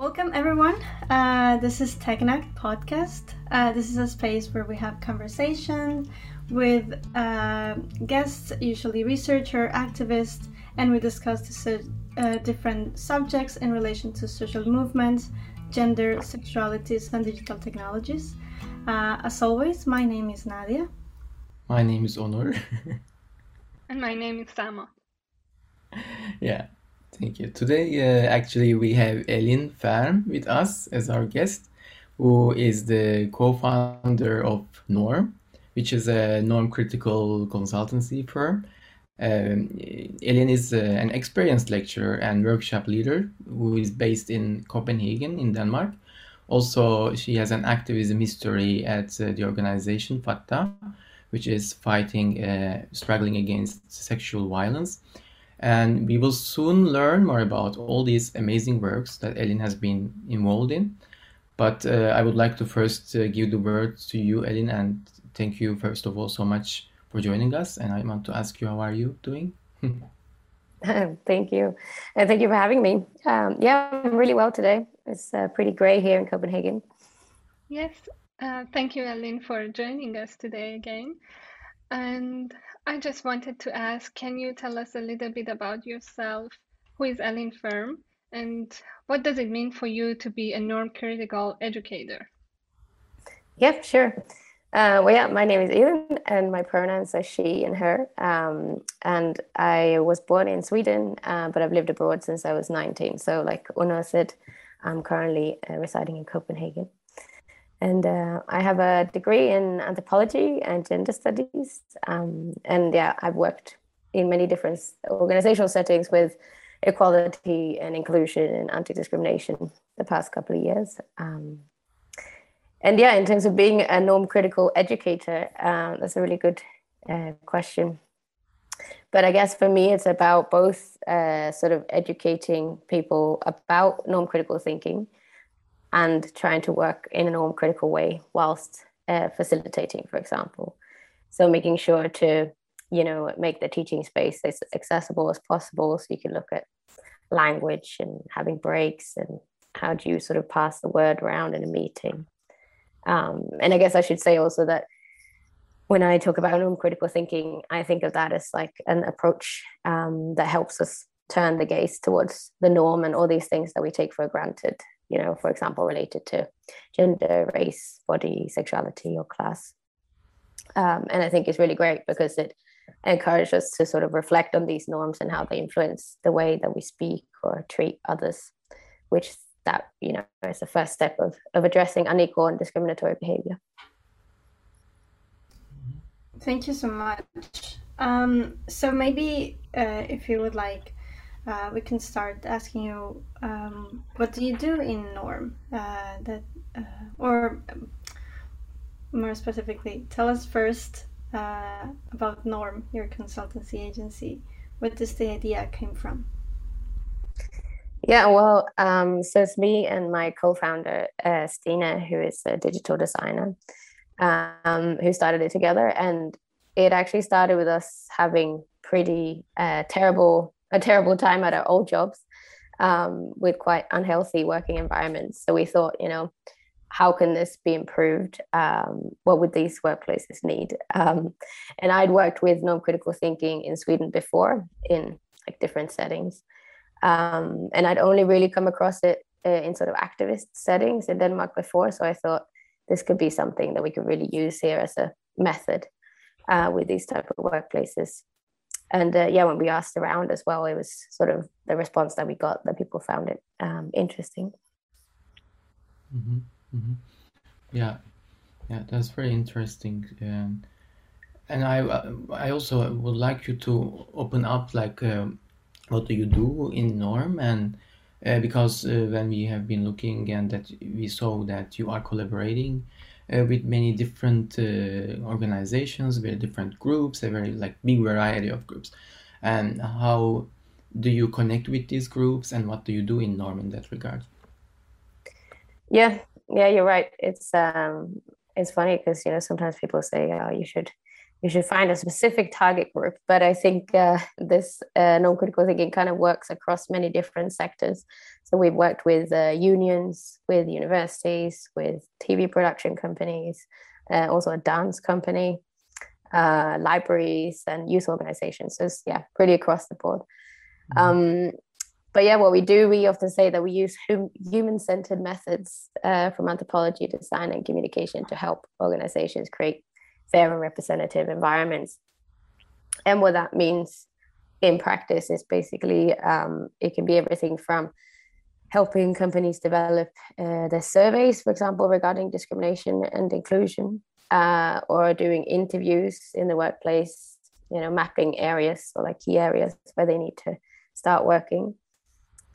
Welcome, everyone. Uh, this is TechNact podcast. Uh, this is a space where we have conversation with uh, guests, usually researcher, activists, and we discuss uh, different subjects in relation to social movements, gender, sexualities, and digital technologies. Uh, as always, my name is Nadia. My name is Onur. and my name is Sama. Yeah. Thank you. Today, uh, actually, we have Elin Ferm with us as our guest, who is the co-founder of Norm, which is a norm-critical consultancy firm. Um, Elin is uh, an experienced lecturer and workshop leader who is based in Copenhagen, in Denmark. Also, she has an activism history at uh, the organization FATTA, which is fighting, uh, struggling against sexual violence. And we will soon learn more about all these amazing works that Elin has been involved in. But uh, I would like to first uh, give the word to you, Elin, and thank you, first of all, so much for joining us. And I want to ask you, how are you doing? thank you. And thank you for having me. Um, yeah, I'm really well today. It's uh, pretty gray here in Copenhagen. Yes. Uh, thank you, Elin, for joining us today again. And I just wanted to ask, can you tell us a little bit about yourself? Who is Elin Ferm? And what does it mean for you to be a norm critical educator? Yeah, sure. Uh, well, yeah, my name is Elin, and my pronouns are she and her. Um, and I was born in Sweden, uh, but I've lived abroad since I was 19. So, like Onur said, I'm currently uh, residing in Copenhagen. And uh, I have a degree in anthropology and gender studies. Um, and yeah, I've worked in many different organizational settings with equality and inclusion and anti discrimination the past couple of years. Um, and yeah, in terms of being a norm critical educator, uh, that's a really good uh, question. But I guess for me, it's about both uh, sort of educating people about norm critical thinking and trying to work in a norm critical way whilst uh, facilitating, for example. So making sure to, you know, make the teaching space as accessible as possible so you can look at language and having breaks and how do you sort of pass the word around in a meeting. Um, and I guess I should say also that when I talk about norm critical thinking, I think of that as like an approach um, that helps us turn the gaze towards the norm and all these things that we take for granted you know, for example, related to gender, race, body, sexuality, or class. Um, and I think it's really great because it encourages us to sort of reflect on these norms and how they influence the way that we speak or treat others, which that you know is the first step of of addressing unequal and discriminatory behavior. Thank you so much. Um, so maybe uh, if you would like uh, we can start asking you um, what do you do in norm uh, that uh, or more specifically tell us first uh, about norm your consultancy agency what does the idea came from yeah well um, so it's me and my co-founder uh, stina who is a digital designer um, who started it together and it actually started with us having pretty uh, terrible a terrible time at our old jobs um, with quite unhealthy working environments. So we thought, you know, how can this be improved? Um, what would these workplaces need? Um, and I'd worked with norm-critical thinking in Sweden before in like different settings, um, and I'd only really come across it uh, in sort of activist settings in Denmark before. So I thought this could be something that we could really use here as a method uh, with these type of workplaces and uh, yeah when we asked around as well it was sort of the response that we got that people found it um, interesting mm-hmm. Mm-hmm. yeah yeah that's very interesting um, and i i also would like you to open up like um, what do you do in norm and uh, because uh, when we have been looking and that we saw that you are collaborating uh, with many different uh, organizations, very different groups, a very like big variety of groups. And how do you connect with these groups, and what do you do in Norm in that regard? Yeah, yeah, you're right. It's um, it's funny because you know sometimes people say, "Oh, you should you should find a specific target group. But I think uh, this uh, norm-critical thinking kind of works across many different sectors. So we've worked with uh, unions, with universities, with TV production companies, uh, also a dance company, uh, libraries, and youth organizations. So it's, yeah, pretty across the board. Mm-hmm. Um, but yeah, what we do, we often say that we use hum- human-centered methods uh, from anthropology, design, and communication to help organizations create fair and representative environments. And what that means in practice is basically um, it can be everything from helping companies develop uh, their surveys, for example, regarding discrimination and inclusion, uh, or doing interviews in the workplace, you know, mapping areas or like key areas where they need to start working.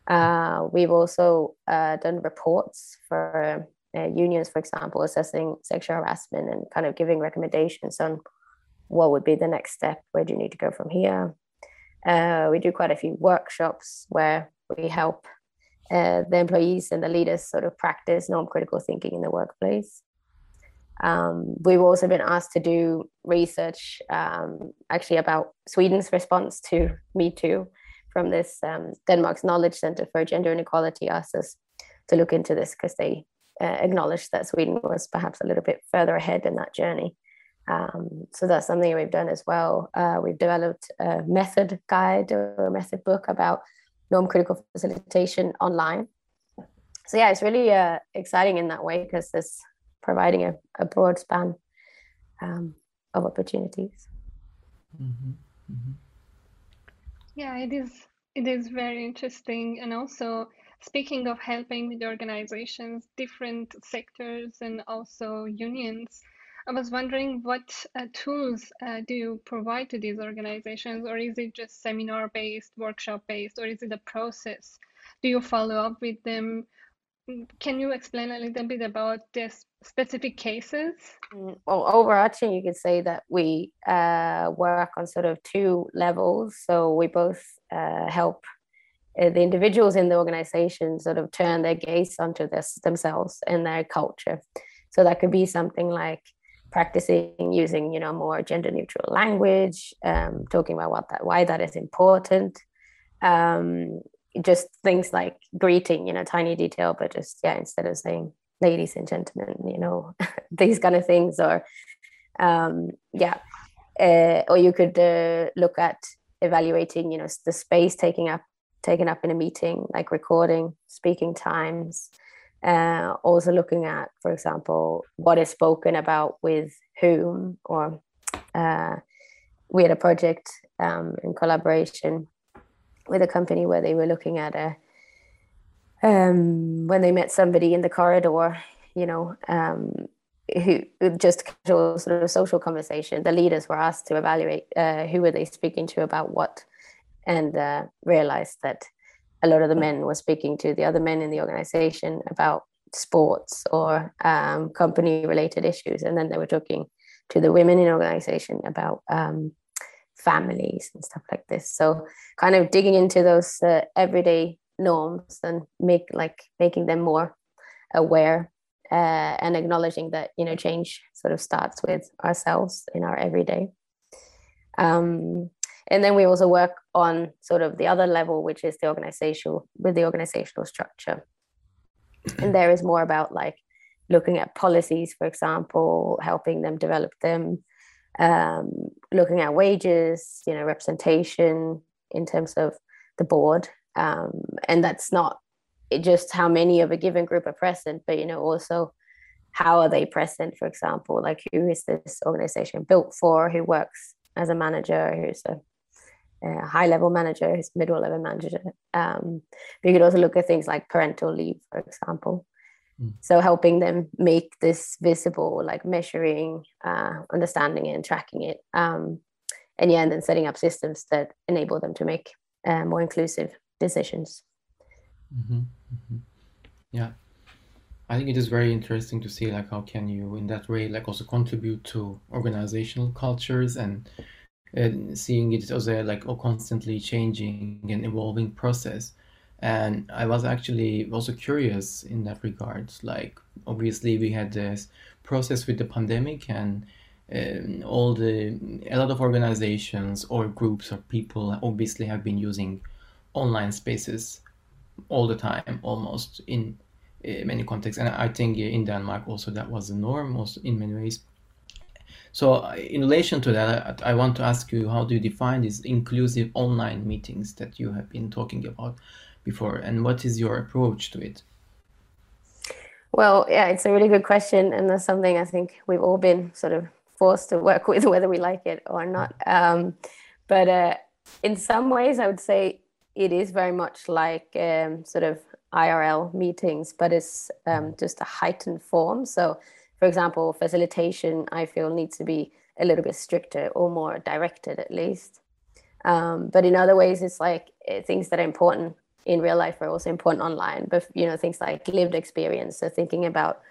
Uh, we've also uh, done reports for uh, unions, for example, assessing sexual harassment and kind of giving recommendations on what would be the next step. Where do you need to go from here? Uh, we do quite a few workshops where we help uh, the employees and the leaders sort of practice norm critical thinking in the workplace. Um, we've also been asked to do research um, actually about Sweden's response to Me Too from this um, Denmark's Knowledge Center for Gender Inequality asked us to look into this because they uh, acknowledged that Sweden was perhaps a little bit further ahead in that journey. Um, so that's something we've done as well. Uh, we've developed a method guide or a method book about norm critical facilitation online. So yeah, it's really uh, exciting in that way because it's providing a, a broad span um, of opportunities. Mm-hmm. Mm-hmm. Yeah, it is. It is very interesting, and also Speaking of helping with organizations, different sectors, and also unions, I was wondering what uh, tools uh, do you provide to these organizations, or is it just seminar based, workshop based, or is it a process? Do you follow up with them? Can you explain a little bit about this specific cases? Mm, well, overarching, you could say that we uh, work on sort of two levels. So we both uh, help the individuals in the organization sort of turn their gaze onto this themselves and their culture. So that could be something like practicing using, you know, more gender neutral language, um, talking about what that, why that is important. Um, just things like greeting, you know, tiny detail, but just yeah, instead of saying ladies and gentlemen, you know, these kind of things, or um, yeah, uh, or you could uh, look at evaluating, you know, the space taking up taken up in a meeting, like recording, speaking times. Uh, also looking at, for example, what is spoken about with whom, or uh, we had a project um, in collaboration with a company where they were looking at a um, when they met somebody in the corridor, you know, um, who just casual sort of social conversation. The leaders were asked to evaluate uh, who were they speaking to about what and uh, realized that a lot of the men were speaking to the other men in the organization about sports or um, company related issues. And then they were talking to the women in organization about um, families and stuff like this. So kind of digging into those uh, everyday norms and make like making them more aware uh, and acknowledging that you know change sort of starts with ourselves in our everyday. Um, and then we also work on sort of the other level which is the organizational with the organizational structure. And there is more about like looking at policies for example helping them develop them um, looking at wages you know representation in terms of the board. Um, and that's not just how many of a given group are present but you know also how are they present for example? Like who is this organization built for? Who works as a manager? Who's a a high level manager, his middle level manager. Um, you could also look at things like parental leave, for example. Mm. So helping them make this visible, like measuring, uh, understanding it, and tracking it. Um, and yeah, and then setting up systems that enable them to make uh, more inclusive decisions. Mm-hmm. Mm-hmm. Yeah. I think it is very interesting to see like how can you in that way like also contribute to organizational cultures and and seeing it as a like a constantly changing and evolving process. And I was actually also curious in that regard. Like, obviously, we had this process with the pandemic, and um, all the a lot of organizations or groups or people obviously have been using online spaces all the time, almost in uh, many contexts. And I think in Denmark also that was the norm, also in many ways. So, uh, in relation to that, I, I want to ask you how do you define these inclusive online meetings that you have been talking about before, and what is your approach to it? Well, yeah, it's a really good question, and that's something I think we've all been sort of forced to work with, whether we like it or not. Um, but uh, in some ways, I would say it is very much like um, sort of IRL meetings, but it's um, just a heightened form. So for example, facilitation, I feel needs to be a little bit stricter or more directed at least. Um, but in other ways, it's like eh, things that are important in real life are also important online. But you know, things like lived experience. So thinking about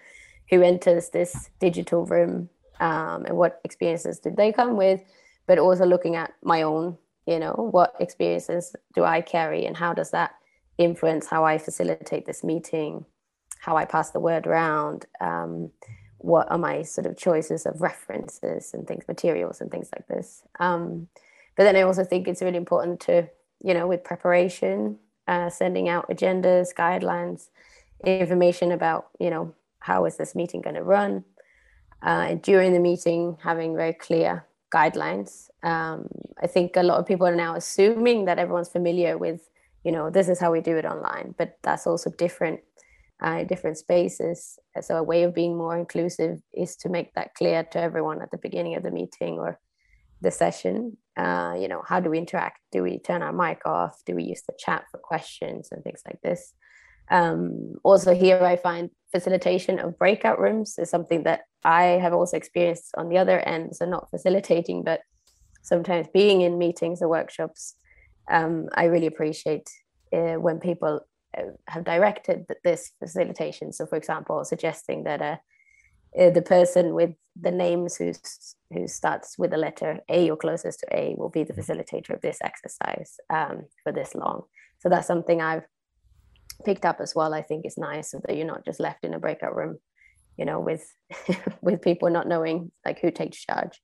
who enters this digital room um, and what experiences did they come with, but also looking at my own. You know, what experiences do I carry, and how does that influence how I facilitate this meeting, how I pass the word around. Um, what are my sort of choices of references and things, materials and things like this. Um, but then I also think it's really important to, you know, with preparation, uh, sending out agendas, guidelines, information about, you know, how is this meeting going to run. Uh, during the meeting, having very clear guidelines. Um, I think a lot of people are now assuming that everyone's familiar with, you know, this is how we do it online, but that's also different uh, different spaces. So a way of being more inclusive is to make that clear to everyone at the beginning of the meeting or the session. Uh, you know, how do we interact? Do we turn our mic off? Do we use the chat for questions and things like this? Um, also, here I find facilitation of breakout rooms is something that I have also experienced on the other end. So not facilitating, but sometimes being in meetings or workshops. Um, I really appreciate uh, when people have directed this facilitation. So, for example, suggesting that uh, uh, the person with the names who who starts with the letter A or closest to A will be the facilitator of this exercise um, for this long. So that's something I've picked up as well. I think is nice so that you're not just left in a breakout room, you know, with with people not knowing like who takes charge.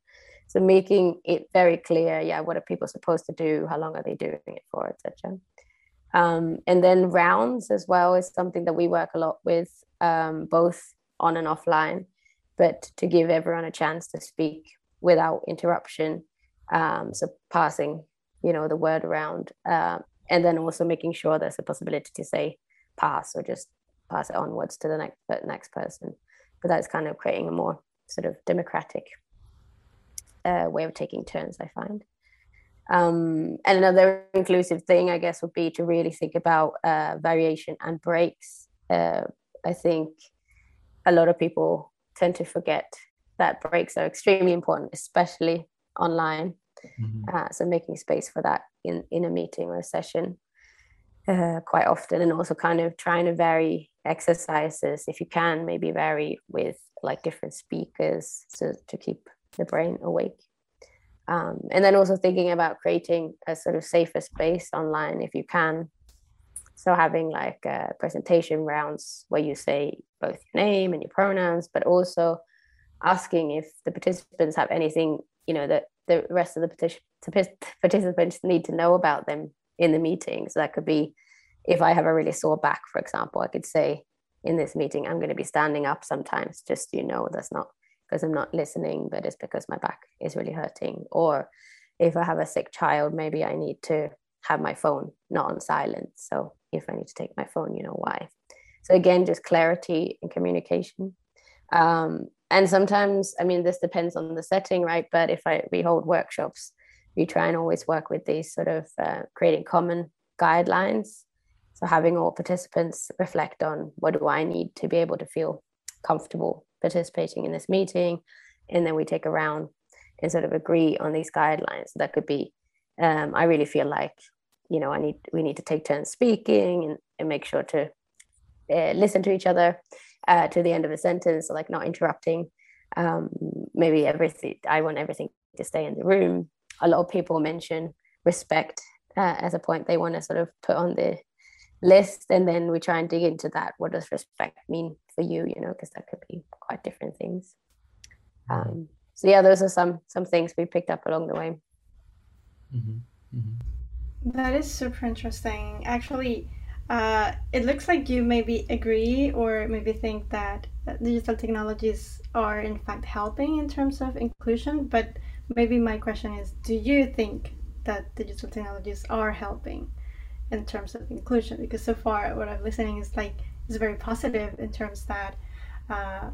So making it very clear, yeah, what are people supposed to do? How long are they doing it for, etc. Um, and then rounds as well is something that we work a lot with, um, both on and offline, but to give everyone a chance to speak without interruption. Um, so passing, you know, the word around, uh, and then also making sure there's a possibility to say pass or just pass it onwards to the next next person. But that's kind of creating a more sort of democratic uh, way of taking turns. I find. Um, and another inclusive thing, I guess, would be to really think about uh, variation and breaks. Uh, I think a lot of people tend to forget that breaks are extremely important, especially online. Mm-hmm. Uh, so making space for that in, in a meeting or a session uh, quite often, and also kind of trying to vary exercises if you can, maybe vary with like different speakers to, to keep the brain awake. Um, and then also thinking about creating a sort of safer space online if you can. So having like uh, presentation rounds where you say both your name and your pronouns, but also asking if the participants have anything you know that the rest of the participants need to know about them in the meeting. So that could be if I have a really sore back, for example, I could say in this meeting I'm going to be standing up sometimes, just you know that's not because I'm not listening, but it's because my back is really hurting. Or if I have a sick child, maybe I need to have my phone not on silent. So if I need to take my phone, you know why. So again, just clarity and communication. Um, and sometimes, I mean, this depends on the setting, right? But if I we hold workshops, we try and always work with these sort of uh, creating common guidelines. So having all participants reflect on what do I need to be able to feel comfortable participating in this meeting and then we take a round and sort of agree on these guidelines. That could be um, i really feel like you know i need we need to take turns speaking and, and make sure to uh, listen to each other uh, to the end of a sentence so like not interrupting um, maybe everything i want everything to stay in the room. A lot of people mention respect uh, as a point they want to sort of put on the list and then we try and dig into that. What does respect mean for you? You know because that could be quite different things. Um, so yeah those are some some things we picked up along the way. Mm-hmm. Mm-hmm. That is super interesting. Actually uh, it looks like you maybe agree or maybe think that digital technologies are in fact helping in terms of inclusion but maybe my question is do you think that digital technologies are helping in terms of inclusion because so far what i'm listening is like is very positive in terms that uh,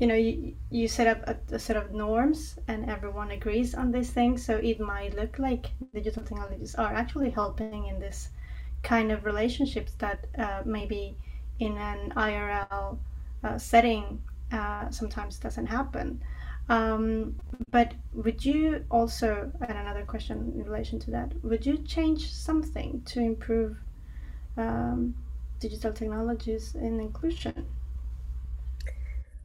you know you, you set up a, a, set of norms and everyone agrees on these things. So it might look like digital technologies are actually helping in this kind of relationships that uh, maybe in an irl uh, setting uh, sometimes doesn't happen um, but would you also, and another question in relation to that, would you change something to improve um, digital technologies in inclusion?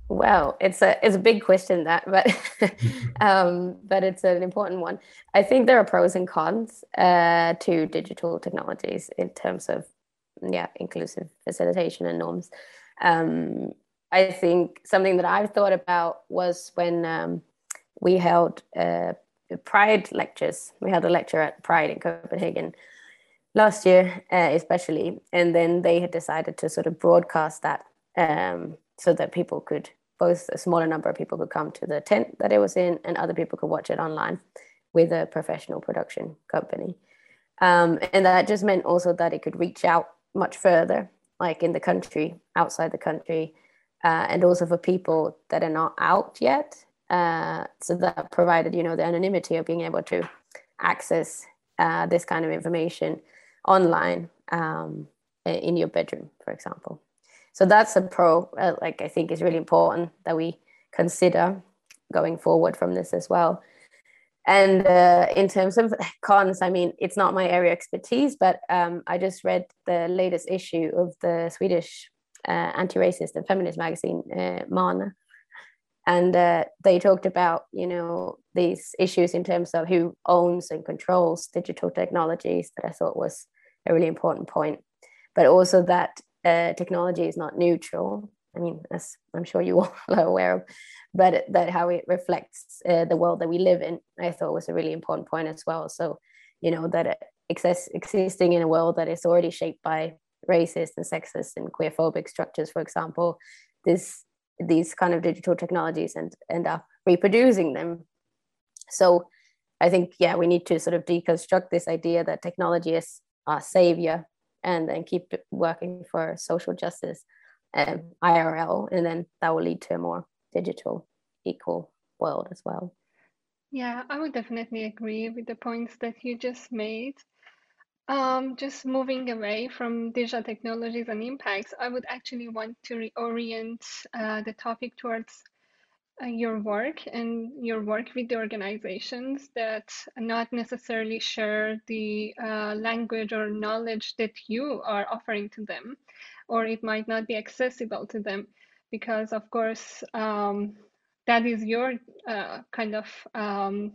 Well, it's a it's a big question that, but um, but it's an important one. I think there are pros and cons uh, to digital technologies in terms of yeah inclusive facilitation and norms. Um, I think something that I've thought about was when um, we held uh, Pride lectures. We held a lecture at Pride in Copenhagen last year, uh, especially, and then they had decided to sort of broadcast that um, so that people could both a smaller number of people could come to the tent that it was in, and other people could watch it online with a professional production company. Um, and that just meant also that it could reach out much further, like in the country, outside the country, uh, and also for people that are not out yet. Uh, so that provided, you know, the anonymity of being able to access uh, this kind of information online um, in your bedroom, for example. So that's a pro. Uh, like I think is really important that we consider going forward from this as well. And uh, in terms of cons, I mean, it's not my area of expertise, but um, I just read the latest issue of the Swedish uh, anti-racist and feminist magazine uh, Mana, and uh, they talked about you know these issues in terms of who owns and controls digital technologies that I thought was a really important point, but also that uh, technology is not neutral. I mean, as I'm sure you all are aware of, but that how it reflects uh, the world that we live in, I thought was a really important point as well. So, you know, that existing in a world that is already shaped by racist and sexist and queerphobic structures, for example, this these kind of digital technologies and end up reproducing them. So I think yeah, we need to sort of deconstruct this idea that technology is our savior and then keep working for social justice um, IRL, and then that will lead to a more digital, equal world as well. Yeah, I would definitely agree with the points that you just made. Um, just moving away from digital technologies and impacts, I would actually want to reorient uh, the topic towards uh, your work and your work with the organizations that not necessarily share the uh, language or knowledge that you are offering to them, or it might not be accessible to them, because of course um, that is your uh, kind of um,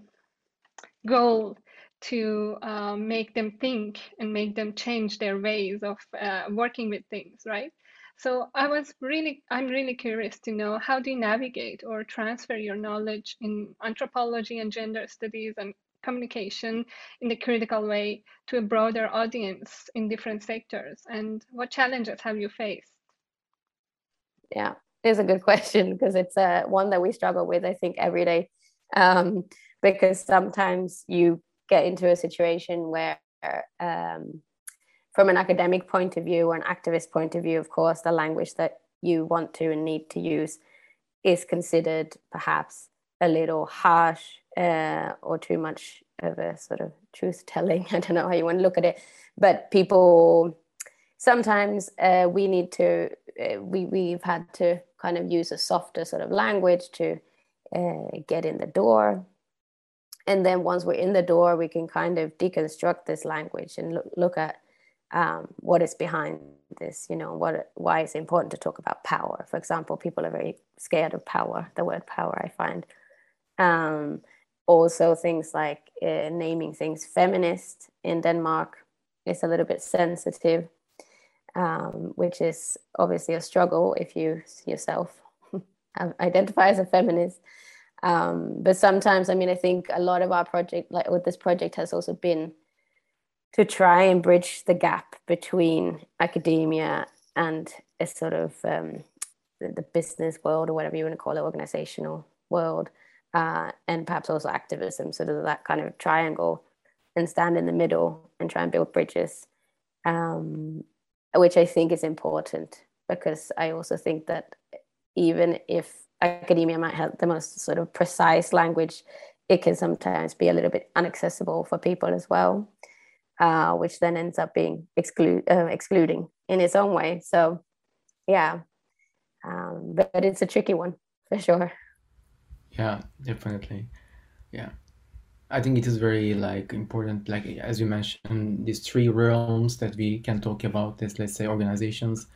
goal to uh, make them think and make them change their ways of uh, working with things, right? So I was really, I'm really curious to know how do you navigate or transfer your knowledge in anthropology and gender studies and communication in the critical way to a broader audience in different sectors, and what challenges have you faced? Yeah, it's a good question because it's uh, one that we struggle with, I think, every day. Um, because sometimes you get into a situation where um, from an academic point of view or an activist point of view of course the language that you want to and need to use is considered perhaps a little harsh uh, or too much of a sort of truth telling i don't know how you want to look at it. But people sometimes uh, we need to uh, we, we've had to kind of use a softer sort of language to uh, get in the door and then once we're in the door we can kind of deconstruct this language and look, look at um, what is behind this you know what why it's important to talk about power for example people are very scared of power the word power i find um, also things like uh, naming things feminist in denmark is a little bit sensitive um, which is obviously a struggle if you yourself identify as a feminist. Um, but sometimes, I mean, I think a lot of our project, like with this project, has also been to try and bridge the gap between academia and a sort of um, the, business world or whatever you want to call it, organizational world, uh, and perhaps also activism. So there's that kind of triangle and stand in the middle and try and build bridges, um, which I think is important because I also think that even if academia might have the most sort of precise language, it can sometimes be a little bit inaccessible for people as well, uh, which then ends up being exclude, uh, excluding in its own way. So, yeah, um, but, but it's a tricky one for sure. Yeah, definitely. Yeah. I think it is very like important, like as you mentioned, these three realms that we can talk about. This, let's say, organizations,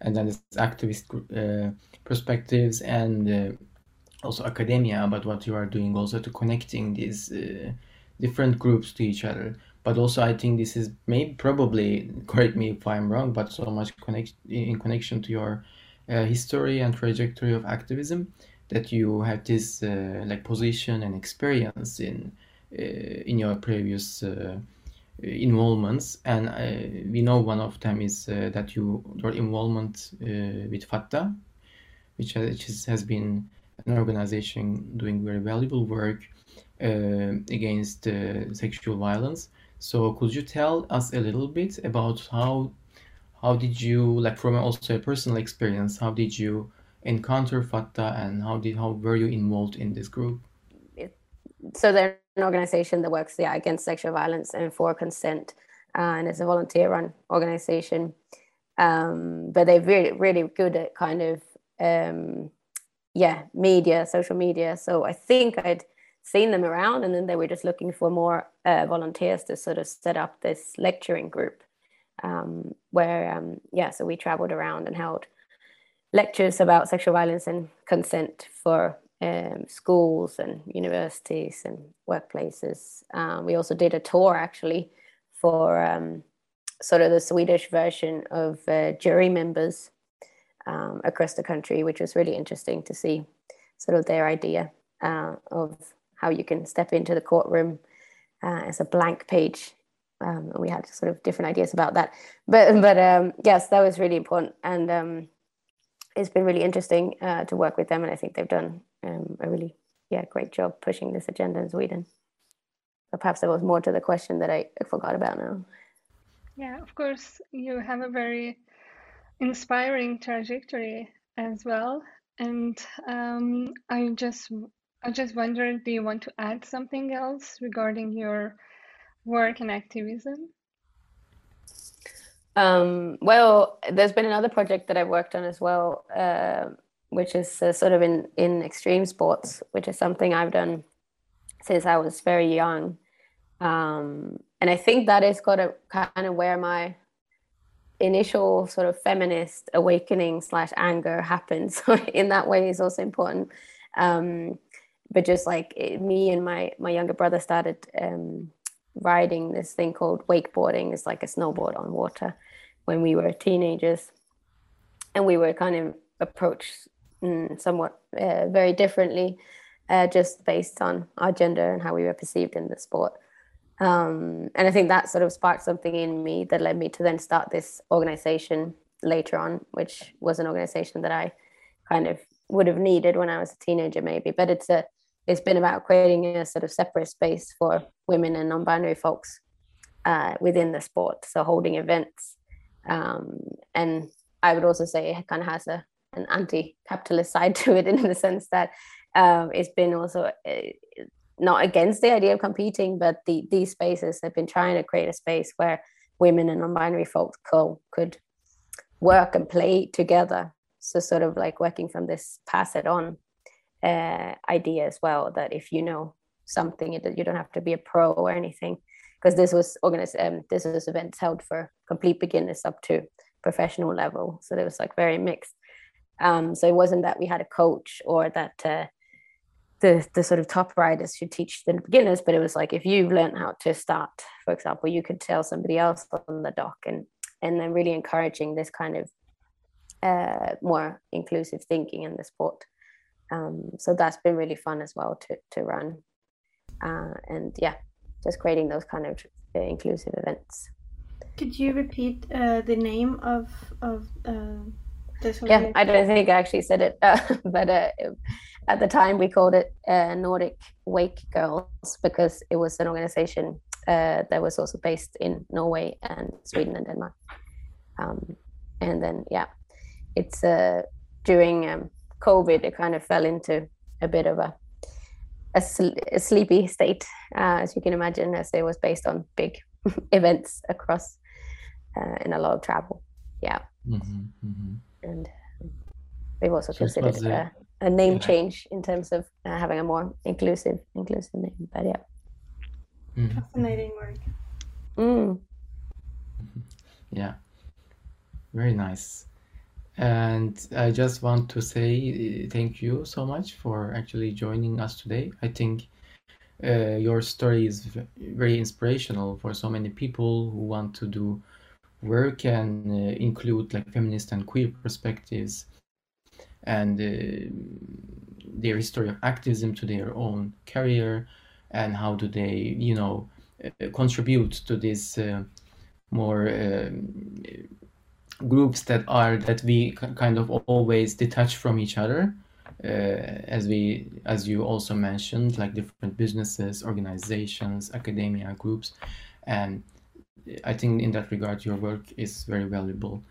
and then this activist uh, perspectives, and uh, also academia about what you are doing, also to connecting these uh, different groups to each other. But also, I think this is maybe probably correct me if I'm wrong, but so much connect in connection to your uh, history and trajectory of activism that you have this uh, like position and experience in uh, in your previous uh, Uh, involvements and uh, we know one of them is uh, that you your involvement with Fatta which has, has been an organization doing very valuable work uh, against uh, sexual violence. So could you tell us a little bit about how how did you like from also a personal experience how did you encounter Fatta and how did how were you involved in this group? So they're an organization that works yeah against sexual violence and for consent, uh, and it's a volunteer-run organization. Um, but they're really really good at kind of um, yeah media, social media. So I think I'd seen them around, and then they were just looking for more uh, volunteers to sort of set up this lecturing group. Um, where um, yeah, so we traveled around and held lectures about sexual violence and consent for um, schools and universities and workplaces. Um, we also did a tour actually for um, sort of the Swedish version of uh, jury members um, across the country, which was really interesting to see sort of their idea uh, of how you can step into the courtroom uh, as a blank page. Um, we had sort of different ideas about that, but but um, yes, that was really important and it's been really interesting uh, to work with them, and I think they've done um, a really yeah great job pushing this agenda in Sweden. But perhaps there was more to the question that I forgot about now. Yeah, of course, you have a very inspiring trajectory as well, and um, I just I just wondered, do you want to add something else regarding your work and activism? Um, well, there's been another project that I've worked on as well, uh, which is uh, sort of in in extreme sports, which is something I've done since I was very young, um, and I think that is kind of kind of where my initial sort of feminist awakening slash anger happens. So in that way, is also important. Um, but just like it, me and my my younger brother started um, riding this thing called wakeboarding. It's like a snowboard on water when we were teenagers, and we were kind of approached mm, somewhat uh, very differently, uh, just based on our gender and how we were perceived in the sport. Um, and I think that sort of sparked something in me that led me to then start this organization later on, which was an organization that I kind of would have needed when I was a teenager, maybe. But it's a it's been about creating a sort of separate space for women and non-binary folks uh, within the sport. So holding events um, and I would also say it kind of has a an anti-capitalist side to it in the sense that um, it's been also uh, not against the idea of competing, but the, these spaces have been trying to create a space where women and non-binary folks co- could work and play together. So sort of like working from this pass it on uh, idea as well, that if you know something, that you don't have to be a pro or anything. Because this was organized um, this was events held for complete beginners up to professional level. So there was like very mixed um, so it wasn't that we had a coach or that uh, the the sort of top riders should teach the beginners but it was like if you've learned how to start for example you could tell somebody else on the dock and and then really encouraging this kind of uh, more inclusive thinking in the sport. Um, so that's been really fun as well to to run, uh, and yeah, just creating those kind of uh, inclusive events. Could you repeat uh, the name of of uh? Yeah, I don't think I actually said it, but uh, at the time we called it uh, Nordic Wake Girls because it was an organization uh, that was also based in Norway and Sweden and Denmark. Um, and then yeah, it's uh, during um, COVID, it kind of fell into a bit of a a, sl- a sleepy state, uh, as you can imagine, as it was based on big events across uh, and a lot of travel. Yeah, mm-hmm, mm-hmm. And we've also so considered a, a, name yeah. change in terms of uh, having a more inclusive inclusive name. But yeah, mm. fascinating work. Mm. Yeah, very nice. And I just want to say uh, thank you so much for actually joining us today. I think uh, your story is very inspirational for so many people who want to do work and uh, include like feminist and queer perspectives and uh, their history of activism to their own career and how do they you know uh, contribute to this uh, more um, groups that are that we kind of always detach from each other uh, as we as you also mentioned like different businesses organizations academia groups and i think in that regard your work is very valuable.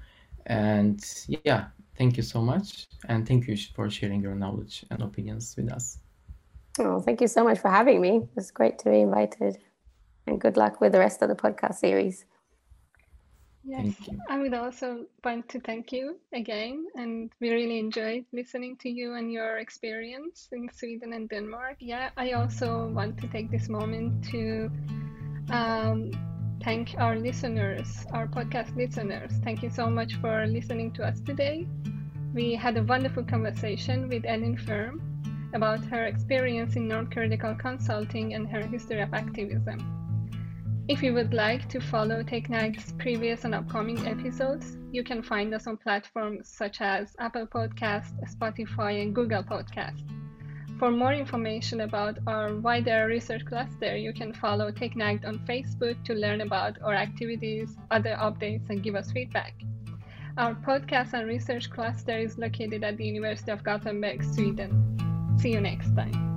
And yeah thank you so much. And thank you for sharing your knowledge and opinions with us. Oh thank you so much for having me. It's great to be invited. And good luck with the rest of the podcast series. Yes, I would also want to thank you again. And we really enjoyed listening to you and your experience in Sweden and Denmark. Yeah, I also want to take this moment to um, thank our listeners, our podcast listeners. Thank you so much for listening to us today. We had a wonderful conversation with Elin Ferm about her experience in Norm Critical Consulting and her history of activism. If you would like to follow TechNact's previous and upcoming episodes, you can find us on platforms such as Apple Podcast, Spotify, and Google Podcast. For more information about um, our wider research cluster, you can follow Night on Facebook to learn about our activities, other updates, and give us feedback. Our podcast and research cluster is located at the University of Gothenburg, Sweden. See you next time.